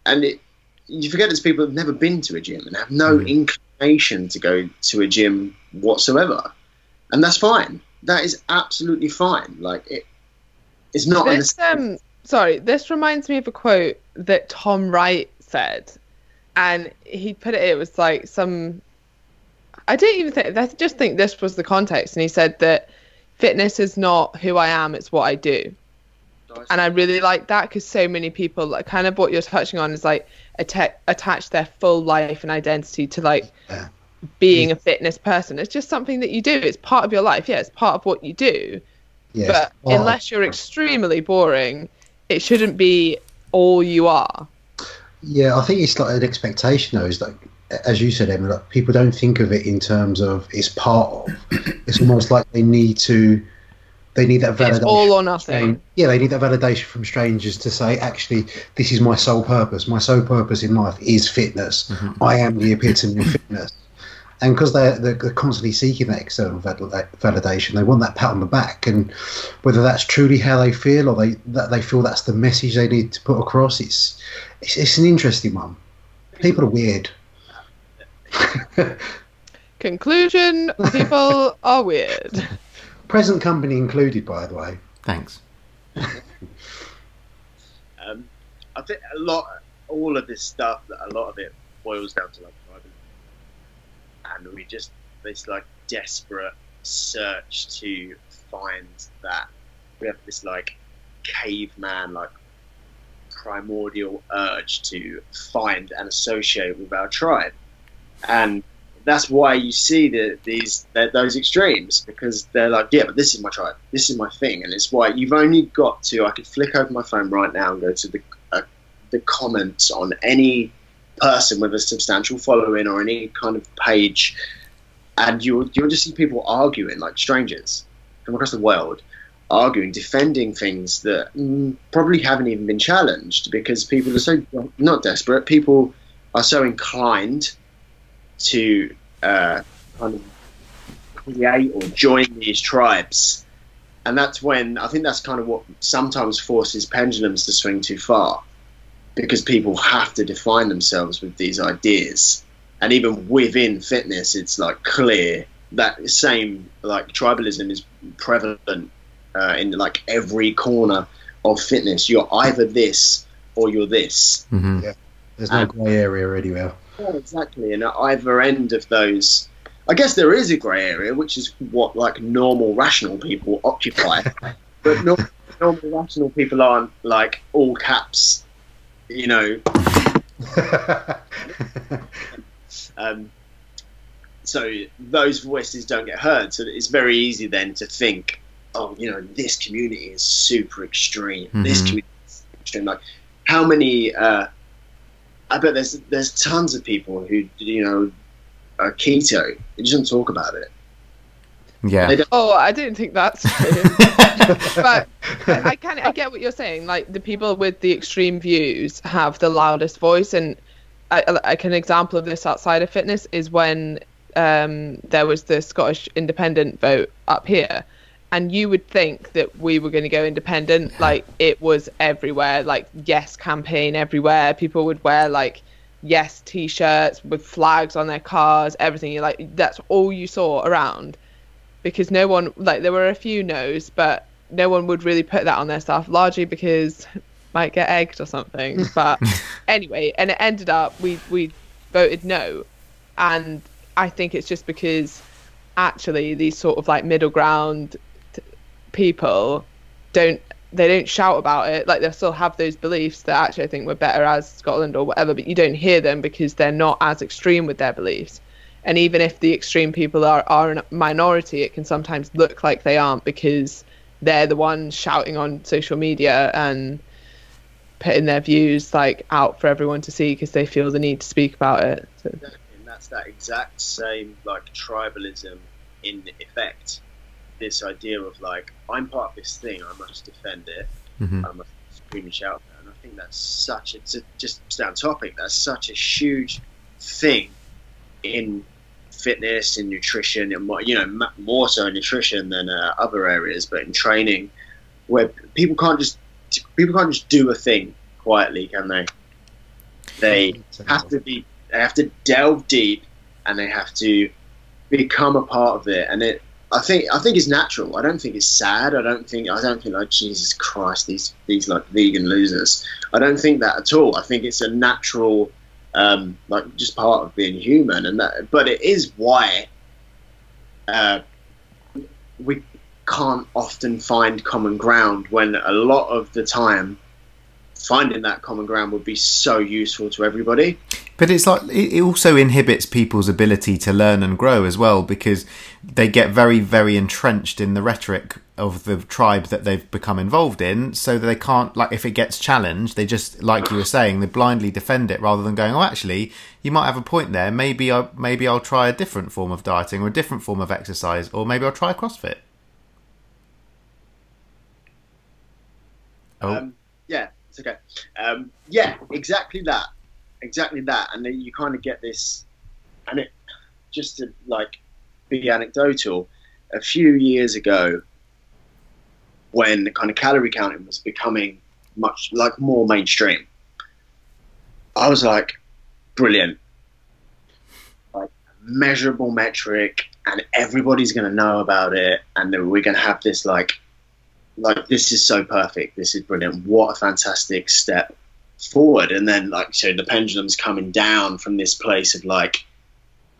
And it, you forget there's people who've never been to a gym and have no Mhm. inclination to go to a gym whatsoever, and that's fine. That is absolutely fine. Like it, it's not. This um sorry, this reminds me of a quote that Tom Wright said, and he put it. It was like some. I don't even think. I just think this was the context, and he said that fitness is not who I am; it's what I do. Nice. and I really like that because so many people, like, kind of what you're touching on is like atta- attach their full life and identity to like Yeah. being a fitness person. It's just something that you do. It's part of your life. Yeah, it's part of what you do. Yeah. But Oh, unless you're extremely boring, it shouldn't be all you are. Yeah, I think it's like an expectation though. Is like, as you said, Emma, like, people don't think of it in terms of it's part of. It's almost like they need to, they need that validation. It's all or from nothing. Yeah, they need that validation from strangers to say, actually, this is my sole purpose. My sole purpose in life is fitness. Mm-hmm. I am the epitome of fitness. And because they're, they're constantly seeking that external validation, they want that pat on the back. And whether that's truly how they feel or they that they feel that's the message they need to put across, it's it's, it's an interesting one. People are weird. Conclusion: People are weird. Present company included, by the way. Thanks. Um, I think a lot, all of this stuff, a lot of it boils down to like tribalism, and we just this like desperate search to find that we have this like caveman like primordial urge to find and associate with our tribe, and that's why you see the, these the, those extremes because they're like, yeah, but this is my tribe, this is my thing, and it's why you've only got to. I could flick over my phone right now and go to the uh, the comments on any person with a substantial following or any kind of page, and you'll you'll just see people arguing like strangers from across the world, arguing, defending things that mm, probably haven't even been challenged because people are so not desperate. People are so inclined to uh, kind of create or join these tribes. And that's when I think that's kind of what sometimes forces pendulums to swing too far because people have to define themselves with these ideas. And even within fitness, it's like clear that same like tribalism is prevalent uh, in like every corner of fitness. You're either this or you're this. hmm There's no grey area anywhere. Yeah, exactly. And at either end of those, I guess there is a grey area, which is what like normal rational people occupy. but no, normal rational people aren't like all caps, you know. Um, so those voices don't get heard. So it's very easy then to think, oh, you know, this community is super extreme. This Mhm. community is extreme. Like, how many? Uh, I bet there's there's tons of people who you know are keto. They just don't talk about it. Yeah. Oh, I didn't think that's true. but I, I kind I get what you're saying. Like the people with the extreme views have the loudest voice, and I, I- like an example of this outside of fitness is when um, there was the Scottish independent vote up here, and you would think that we were going to go independent. Like it was everywhere, like yes campaign everywhere. People would wear like yes t-shirts with flags on their cars, everything. You're like that's all you saw around because no one like there were a few no's, but no one would really put that on their stuff, largely because might get egged or something. But anyway, and it ended up we we voted no, and I think it's just because actually these sort of like middle ground people don't they don't shout about it. Like they still have those beliefs that actually I think we're better as Scotland or whatever but you don't hear them because they're not as extreme with their beliefs. And even if the extreme people are, are a minority it can sometimes look like they aren't because they're the ones shouting on social media and putting their views like out for everyone to see because they feel the need to speak about it. So, And that's that exact same like tribalism in effect. This idea of like I'm part of this thing, I must defend it. hmm I must scream and shout. And I think that's such a to just stay on topic. That's such a huge thing in fitness, in nutrition, and more, you know more so in nutrition than uh, other areas, but in training, where people can't just people can't just do a thing quietly, can they? They have to be they have to delve deep and they have to become a part of it and it I think I think it's natural. I don't think it's sad. I don't think I don't think like Jesus Christ these these like vegan losers. I don't think that at all. I think it's a natural um, like just part of being human and that but it is why uh, we can't often find common ground when a lot of the time finding that common ground would be so useful to everybody. But it's like it also inhibits people's ability to learn and grow as well because they get very, very entrenched in the rhetoric of the tribe that they've become involved in, so that they can't like if it gets challenged, they just like you were saying, they blindly defend it rather than going, oh, actually, you might have a point there. Maybe I maybe I'll try a different form of dieting or a different form of exercise, or maybe I'll try CrossFit. Oh. Um, yeah, it's okay. Um, yeah, exactly that, exactly that, and then you kind of get this, and it just to like be anecdotal. A few years ago, when the kind of calorie counting was becoming much like more mainstream, I was like, brilliant, like measurable metric, and everybody's going to know about it, and then we're going to have this like like this is so perfect. This is brilliant. What a fantastic step forward. And then like so the pendulum's coming down from this place of like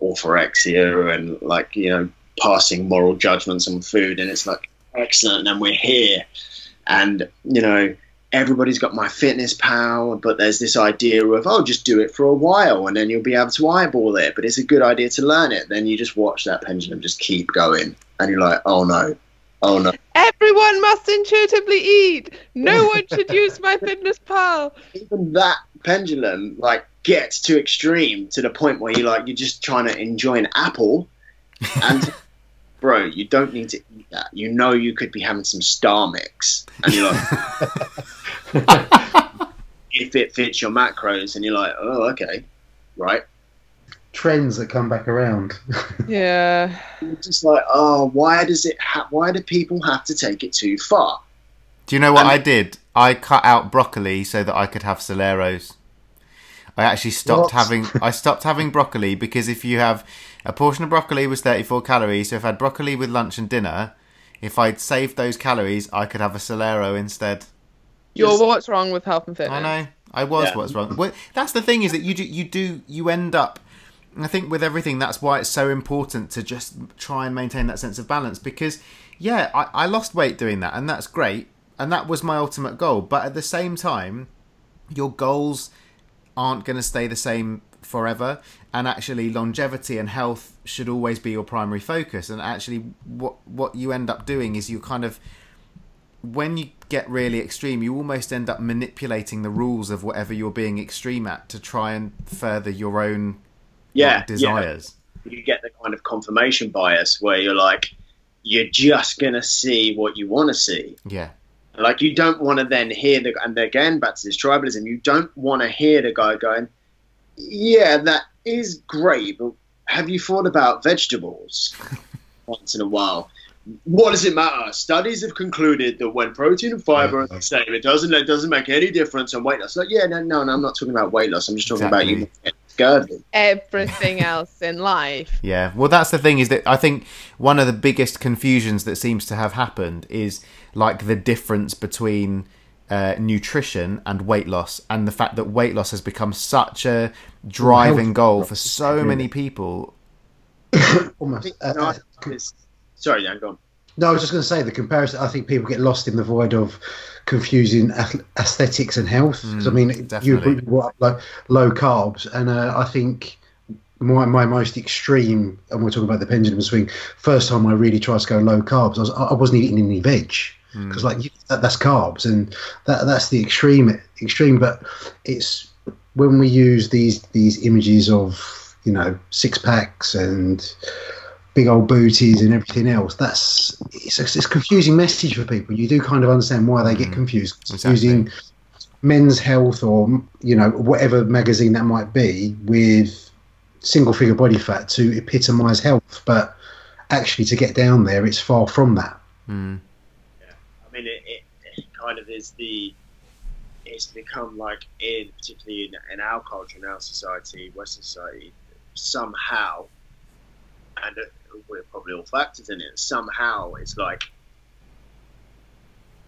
orthorexia and like, you know, passing moral judgments on food and it's like excellent and we're here. And, you know, everybody's got MyFitnessPal, but there's this idea of, oh, just do it for a while and then you'll be able to eyeball it. But it's a good idea to learn it. Then you just watch that pendulum just keep going. And you're like, oh no, Oh no. Everyone must intuitively eat. No one should use MyFitnessPal. Even that pendulum like gets too extreme to the point where you're like you're just trying to enjoy an apple and bro, you don't need to eat that. You know you could be having some Starmix. And you're like if it fits your macros and you're like, oh okay. Right trends that come back around. yeah. just like, oh, why does it? Ha- why do people have to take it too far? Do you know what and- I did? I cut out broccoli so that I could have Celeros. I actually stopped what? having I stopped having broccoli because if you have a portion of broccoli was 34 calories, so if I had broccoli with lunch and dinner, if I'd saved those calories, I could have a Celero instead. You're Just, what's wrong with health and fitness. I know. I was yeah. what's wrong. Well, that's the thing is that you do you do you end up I think with everything, that's why it's so important to just try and maintain that sense of balance. Because, yeah, I, I lost weight doing that, and that's great, and that was my ultimate goal. But at the same time, your goals aren't going to stay the same forever, and actually, longevity and health should always be your primary focus. And actually, what what you end up doing is you kind of when you get really extreme, you almost end up manipulating the rules of whatever you're being extreme at to try and further your own yeah, desires. Yeah. You get the kind of confirmation bias where you're like, you're just gonna see what you want to see. Yeah. Like you don't want to then hear the and again back to this tribalism. You don't want to hear the guy going, "Yeah, that is great, but have you thought about vegetables once in a while?" what does it matter? Studies have concluded that when protein and fiber are the uh-huh. same, it doesn't it doesn't make any difference on weight loss. Like, yeah, no, no, no, I'm not talking about weight loss. I'm just talking exactly. about you Scurvy. Everything else in life. Yeah. Well, that's the thing is that I think one of the biggest confusions that seems to have happened is like the difference between uh, nutrition and weight loss, and the fact that weight loss has become such a driving goal for so many people. Almost. Uh, sorry, Dan, go on. No, I was just going to say the comparison. I think people get lost in the void of confusing aesthetics and health. Mm, I mean, definitely. you brought up like low carbs, and uh, I think my my most extreme, and we're talking about the pendulum swing. First time I really tried to go low carbs, I, was, I wasn't eating any veg because mm. like that, that's carbs, and that that's the extreme extreme. But it's when we use these these images of you know six packs and big old booties and everything else. That's it's a, it's a confusing message for people. You do kind of understand why they get mm, confused. Exactly. Using men's health or you know whatever magazine that might be with single figure body fat to epitomize health, but actually to get down there, it's far from that. Mm. Yeah, I mean it, it, it kind of is the it's become like in particularly in, in our culture in our society, Western society, somehow and we're probably all factors in it. Somehow, it's like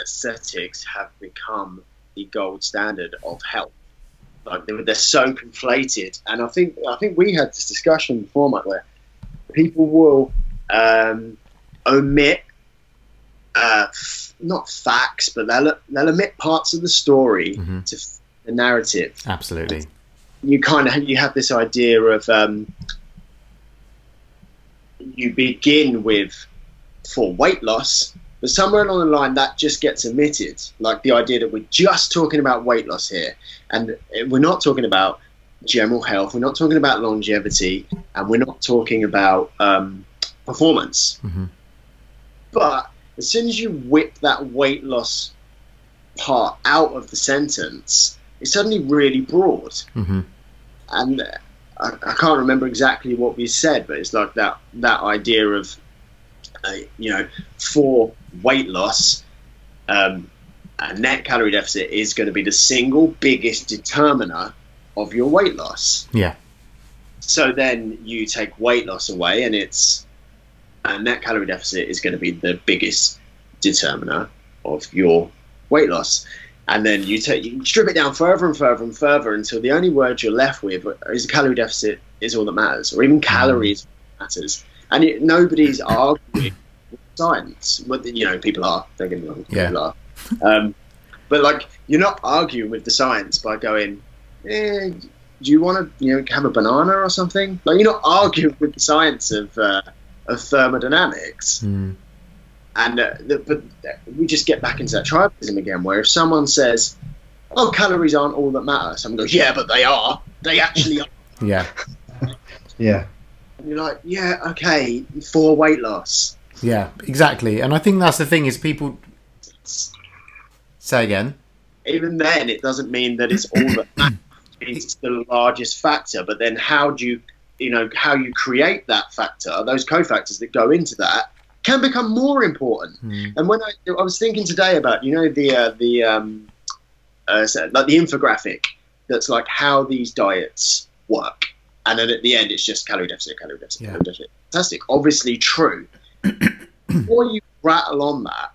aesthetics have become the gold standard of health. Like they're, they're so conflated, and I think I think we had this discussion before, Mike, where people will um, omit uh, f- not facts, but they'll they'll omit parts of the story Mhm. to f- the narrative. Absolutely. You kind of you have this idea of um, you begin with for weight loss, but somewhere along the line that just gets omitted. Like the idea that we're just talking about weight loss here, and we're not talking about general health. We're not talking about longevity, and we're not talking about um, performance. hmm But as soon as you whip that weight loss part out of the sentence, it's suddenly really broad. hmm And I, I can't remember exactly what we said, but it's like that that idea of, uh, you know, for weight loss, um, a net calorie deficit is going to be the single biggest determiner of your weight loss. Yeah. So then you take weight loss away, and it's a net calorie deficit is going to be the biggest determiner of your weight loss. And then you take you strip it down further and further and further until the only word you're left with is a calorie deficit is all that matters, or even calories matters. And it, nobody's arguing with science. But you know, people are. Don't get me wrong. Yeah. People are. Um, but like, you're not arguing with the science by going, eh, do you want to you know have a banana or something? Like you're not arguing with the science of uh, of thermodynamics, Mm. And uh, the, but we just get back into that tribalism again, where if someone says, "Oh, calories aren't all that matter," someone goes, "Yeah, but they are. They actually are." Yeah. Yeah. And you're like, "Yeah, okay, for weight loss." Yeah. Exactly. And I think that's the thing is people say again. Even then, it doesn't mean that it's all that matters. It's the largest factor, but then how do you, you know, how you create that factor, those cofactors that go into that, can become more important. Mm. And when I, I was thinking today about, you know, the uh, the um, uh, like the infographic that's like how these diets work, and then at the end it's just calorie deficit, calorie deficit, Yeah. calorie deficit. Fantastic, obviously true. the more you rattle on that,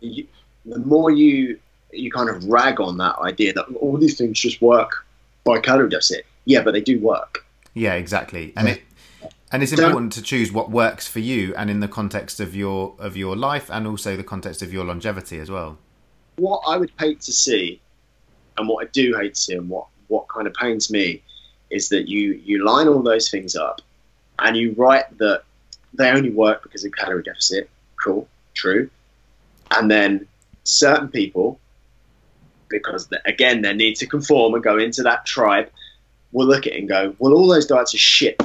you, the more you you kind of rag on that idea that all these things just work by calorie deficit. Yeah, but they do work. Yeah, exactly. And it and it's important to choose what works for you and in the context of your of your life and also the context of your longevity as well. what I would hate to see, and what I do hate to see, and what, what kind of pains me, is that you, you line all those things up and you write that they only work because of calorie deficit. Cool, true. And then certain people, because they- again, they need to conform and go into that tribe, will look at it and go, well, all those diets are shit.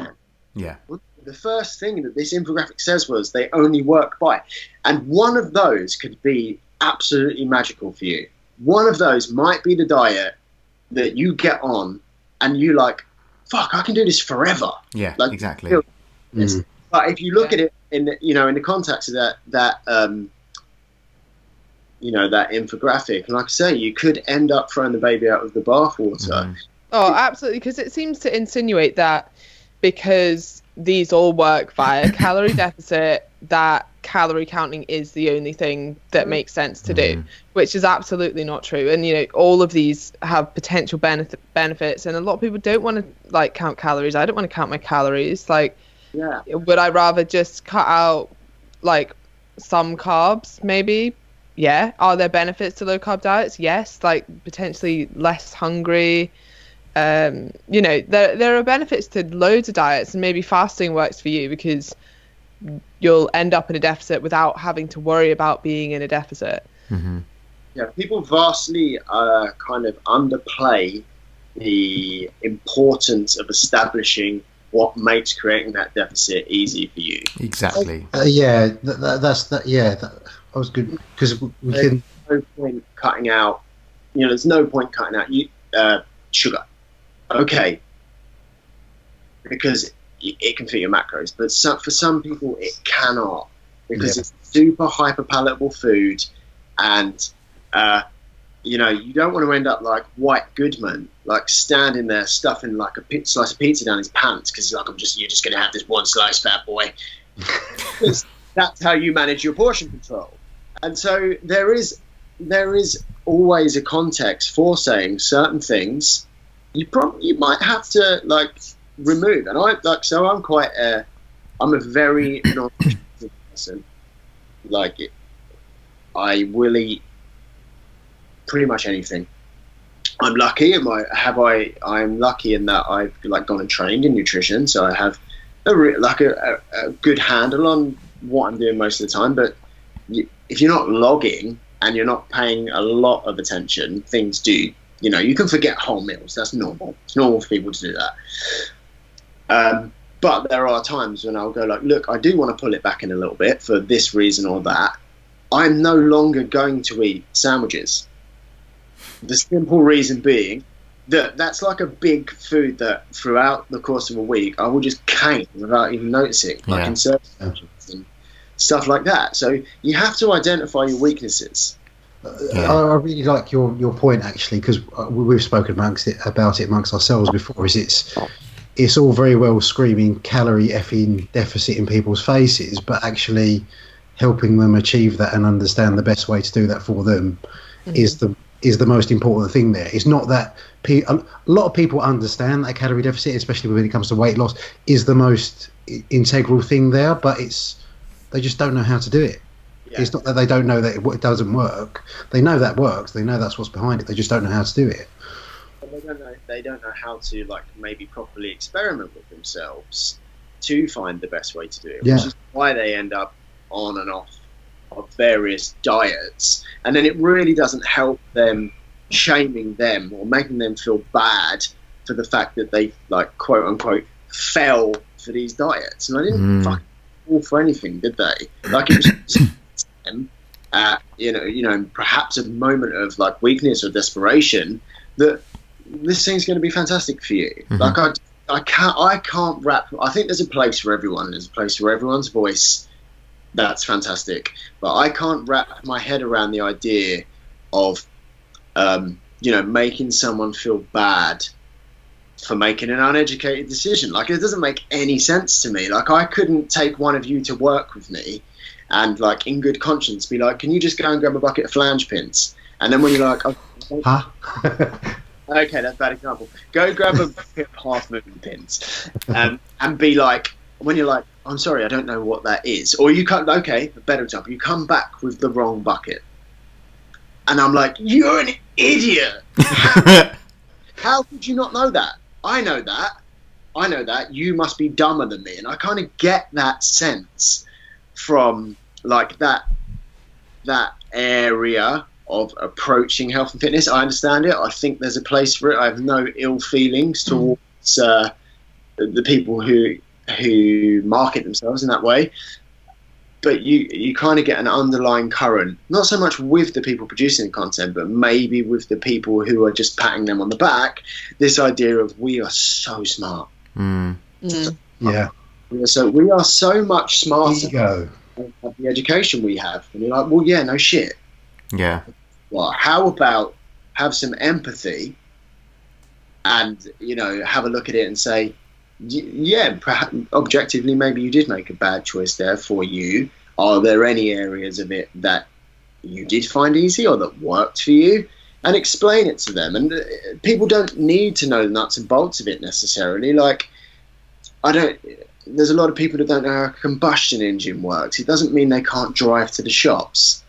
Yeah. The first thing that this infographic says was they only work by. And one of those could be absolutely magical for you. One of those might be the diet that you get on and you like, fuck, I can do this forever. Yeah, Like, exactly. feel- Mm. But if you look at it in the, you know in the context of that that um, you know that infographic, and like I say, you could end up throwing the baby out with the bathwater. Mhm. Oh, absolutely, because it seems to insinuate that because these all work via calorie deficit, that calorie counting is the only thing that makes sense to do, Mhm. which is absolutely not true. And you know, all of these have potential benefit benefits, and a lot of people don't want to like count calories. I don't want to count my calories. Like, Yeah, would I rather just cut out like some carbs, maybe? Yeah. Are there benefits to low carb diets? Yes. Like potentially less hungry. Um, you know, there there are benefits to loads of diets, and maybe fasting works for you because you'll end up in a deficit without having to worry about being in a deficit. Mhm. yeah. People vastly uh, kind of underplay the importance of establishing what makes creating that deficit easy for you. Exactly. Uh, yeah, that, that, that's that. Yeah, that, that was good because we we can. no point cutting out. You know, there's no point cutting out you, uh, sugar. Okay, because it, can fit your macros, but some, for some people it cannot because Yeah. it's super hyper palatable food, and uh, you know you don't want to end up like White Goodman, like standing there stuffing like a slice of pizza down his pants because like I'm just you're just gonna have this one slice, fat boy. that's how you manage your portion control. And so there is there is always a context for saying certain things you probably you might have to like remove. And I like so I'm quite a I'm a very non person. Like it, I will eat pretty much anything. I'm lucky. Am I have I? I'm lucky in that I've like gone and trained in nutrition, so I have a re- like a, a, a good handle on what I'm doing most of the time. But you, if you're not logging and you're not paying a lot of attention, things do. You know, you can forget whole meals. That's normal. It's normal for people to do that. Um, but there are times when I'll go like, look, I do want to pull it back in a little bit for this reason or that. I'm no longer going to eat sandwiches. The simple reason being that that's like a big food that throughout the course of a week I will just cane without even noticing, like Yeah. in certain sandwiches and stuff like that. So you have to identify your weaknesses. Yeah. I, I really like your, your point actually because uh, we've spoken amongst it about it amongst ourselves before. Is it's it's all very well screaming calorie effing deficit in people's faces, but actually helping them achieve that and understand the best way to do that for them mm-hmm. is the is the most important thing there. It's not that pe- a lot of people understand that calorie deficit, especially when it comes to weight loss, is the most integral thing there, but it's they just don't know how to do it. Yeah. It's not that they don't know that it, it doesn't work. They know that works. They know that's what's behind it. They just don't know how to do it. But they don't know they don't know how to like maybe properly experiment with themselves to find the best way to do it. Yeah. Which is why they end up on and off of various diets. And then it really doesn't help them shaming them or making them feel bad for the fact that they like quote unquote fell for these diets. And I didn't Mm. fucking fall for anything, did they? Like it was them at you know, you know, perhaps a moment of like weakness or desperation that this thing's going to be fantastic for you. Mhm. Like I, I can't, I can't wrap. I think there's a place for everyone. There's a place for everyone's voice. That's fantastic. But I can't wrap my head around the idea of, um, you know, making someone feel bad for making an uneducated decision. Like it doesn't make any sense to me. Like I couldn't take one of you to work with me, and like in good conscience be like, can you just go and grab a bucket of flange pins? And then when you're like, oh, Huh? Okay, that's a bad example. Go grab a bucket of half moon pins, um, and be like, when you're like, I'm sorry, I don't know what that is, or you come, okay, a better example, you come back with the wrong bucket, and I'm like, you're an idiot. How could you not know that? I know that. I know that. You must be dumber than me, and I kind of get that sense from like that that area of approaching health and fitness. I understand it. I think there's a place for it. I have no ill feelings towards uh, the people who who market themselves in that way. But you you kind of get an underlying current, not so much with the people producing the content, but maybe with the people who are just patting them on the back. This idea of we are so smart. Mm. Mm. yeah. We are so we are so much smarter Ego. than the education we have. And you're like, well, yeah, no shit. Yeah. well, how about have some empathy and you know have a look at it and say, yeah, perhaps objectively, maybe you did make a bad choice there for you. Are there any areas of it that you did find easy or that worked for you? And explain it to them. And uh, people don't need to know the nuts and bolts of it necessarily. Like, I don't. There's a lot of people that don't know how a combustion engine works. It doesn't mean they can't drive to the shops.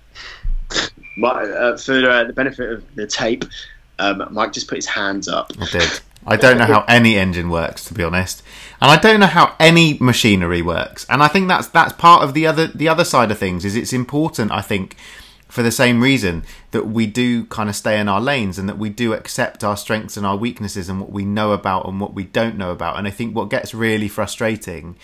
My, uh, for uh, the benefit of the tape, um, Mike just put his hands up. I did. I don't know how any engine works, to be honest, and I don't know how any machinery works. And I think that's that's part of the other the other side of things. Is it's important, I think, for the same reason that we do kind of stay in our lanes and that we do accept our strengths and our weaknesses and what we know about and what we don't know about. And I think what gets really frustrating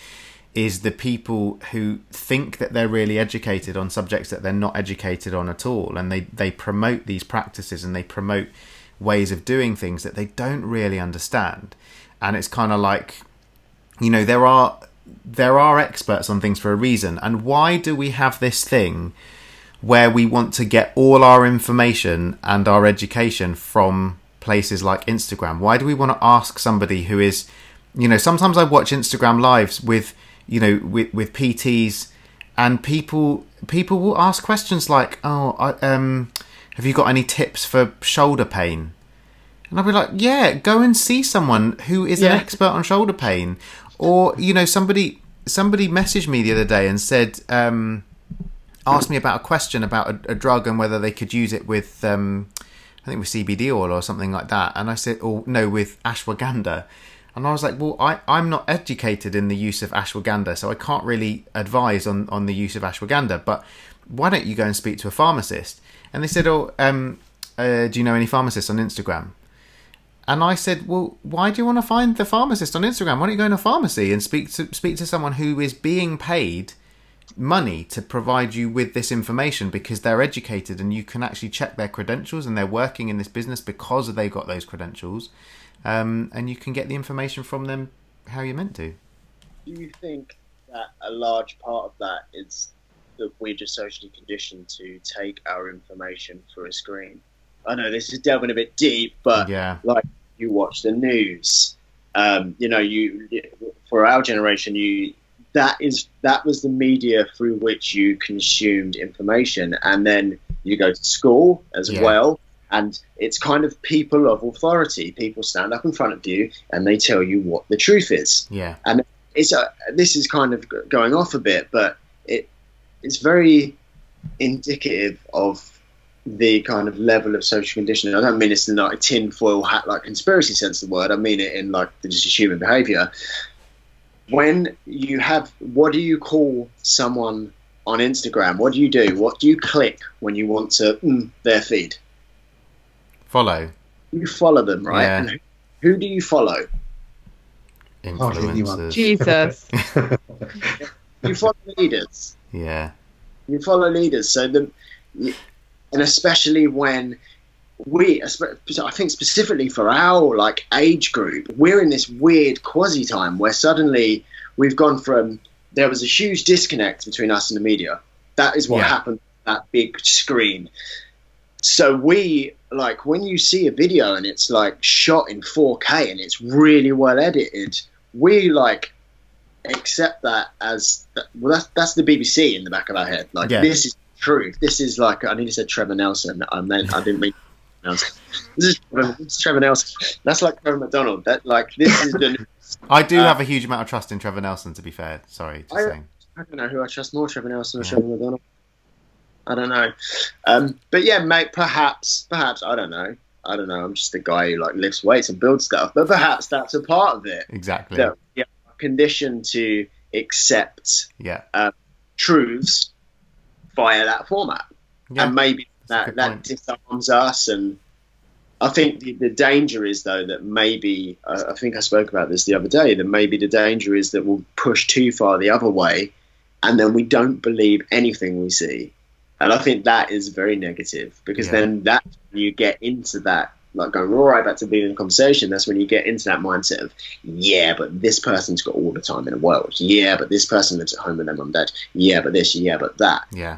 is the people who think that they're really educated on subjects that they're not educated on at all. And they they promote these practices and they promote ways of doing things that they don't really understand. And it's kind of like you know there are there are experts on things for a reason. And why do we have this thing where we want to get all our information and our education from places like Instagram. Why do we want to ask somebody who is you know sometimes I watch Instagram lives with you know with with PTs and people people will ask questions like oh I, um have you got any tips for shoulder pain? And I'll be like yeah go and see someone who is an expert on shoulder pain. Or you know somebody somebody messaged me the other day and said um asked me about a question about a, a drug and whether they could use it with, um, I think with CBD oil or something like that. And I said, oh no, with ashwagandha. And I was like, well, I, I'm not educated in the use of ashwagandha, so I can't really advise on, on the use of ashwagandha. But why don't you go and speak to a pharmacist? And they said, oh, um, uh, do you know any pharmacists on Instagram? And I said, well, why do you want to find the pharmacist on Instagram? Why don't you go in a pharmacy and speak to speak to someone who is being paid money to provide you with this information because they're educated and you can actually check their credentials and they're working in this business because they got those credentials, um, and you can get the information from them how you're meant to. Do you think that a large part of that is that we're just socially conditioned to take our information through a screen? I know this is delving a bit deep, but Yeah, like you watch the news, um, you know, you for our generation, you that is that was the media through which you consumed information, and then you go to school as Yeah. well, and it's kind of people of authority. People stand up in front of you and they tell you what the truth is yeah, and it's a, this is kind of going off a bit, but it it's very indicative of the kind of level of social conditioning. I don't mean it's in like a tinfoil hat like conspiracy sense of the word. I mean it in like the just human behaviour. When you have, what do you call someone on Instagram? What do you do? What do you click when you want to mm, their feed? follow You follow them, right? Yeah. And who, who do you follow? Influencers. Jesus. You follow leaders. Yeah, you follow leaders so the and especially when we i think specifically for our like age group we're in this weird quasi time where suddenly we've gone from there was a huge disconnect between us and the media that is what Yeah. happened that big screen so we like when you see a video and it's like shot in 4k and it's really well edited we like accept that as well that's that's the bbc in the back of our head like Yeah. this is truth this is like i need to say trevor nelson i meant i didn't mean. This is, Trevor, this is Trevor Nelson. That's like Trevor McDonald. That like this is the. I do Uh, have a huge amount of trust in Trevor Nelson. To be fair, sorry, just I- saying. I don't know who I trust more, Trevor Nelson or Yeah. Trevor McDonald. I don't know, um, but yeah, mate. Perhaps, perhaps I don't know. I don't know. I'm just a guy who like lifts weights and builds stuff, but perhaps that's a part of it. Exactly. That we conditioned to accept Yeah. truths via that format. Yeah. and maybe that that disarms us. And I think the, the danger is though that maybe uh, I think I spoke about this the other day. That maybe the danger is that we'll push too far the other way, and then we don't believe anything we see. And I think that is very negative because Yeah. then that you get into that. Like going all right back to being in a conversation, that's when you get into that mindset of, yeah, but this person's got all the time in the world. Yeah, but this person lives at home with their mum and dad. Yeah, but this. Yeah, but that Yeah.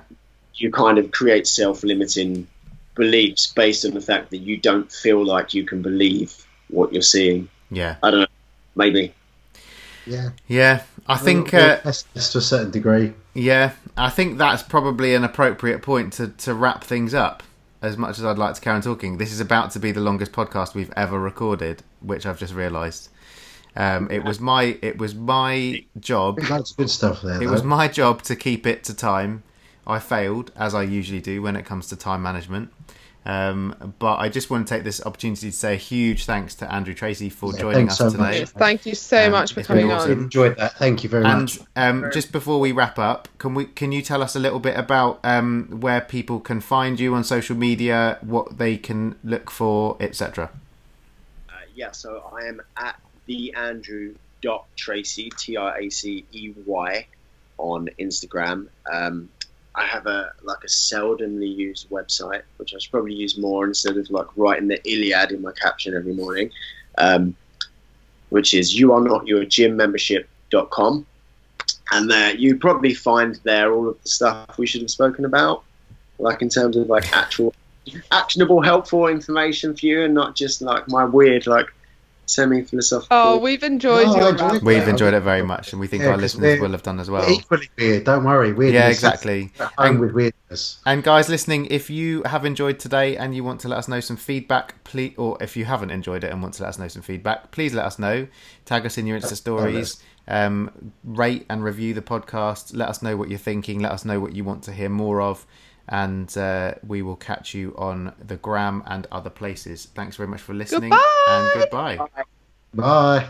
You kind of create self-limiting beliefs based on the fact that you don't feel like you can believe what you're seeing. Yeah. I don't know. Maybe. Yeah, Yeah. I think. Uh, that's, that's to a certain degree. Yeah, I think that's probably an appropriate point to, to wrap things up. As much as I'd like to carry on talking, this is about to be the longest podcast we've ever recorded, which I've just realised. Um, it was my it was my job. Loads of good stuff there. It though. was my job to keep it to time. I failed, as I usually do when it comes to time management. Um, but I just want to take this opportunity to say a huge thanks to Andrew Tracey for Yeah, joining us so today. much. Thank you so Um, much for coming awesome. on. enjoyed that. Thank you very And much. um, just before we wrap up, can we can you tell us a little bit about um, where people can find you on social media, what they can look for, etc. Uh, yeah, so I am at the Andrew dot Tracey T R A C E Y on Instagram. Um, I have a like a seldomly used website, which I should probably use more instead of like writing the Iliad in my caption every morning, um, which is you are not your gym membership.com. And there you probably find there all of the stuff we should have spoken about, like in terms of like actual actionable, helpful information for you, and not just like my weird like semi-philosophical. Oh, we've enjoyed No, your enjoyed. We've enjoyed it very much, and we think Yeah, our 'cause listeners will have done as well. Equally weird. Don't worry. Weirdness Yeah, exactly. And- with weirdness. And guys listening, if you have enjoyed today and you want to let us know some feedback, please, or if you haven't enjoyed it and want to let us know some feedback, please let us know. Tag us in your Insta stories. Um, rate and review the podcast. Let us know what you're thinking. Let us know what you want to hear more of, and uh, we will catch you on the gram and other places. Thanks very much for listening, Goodbye. and goodbye. Bye.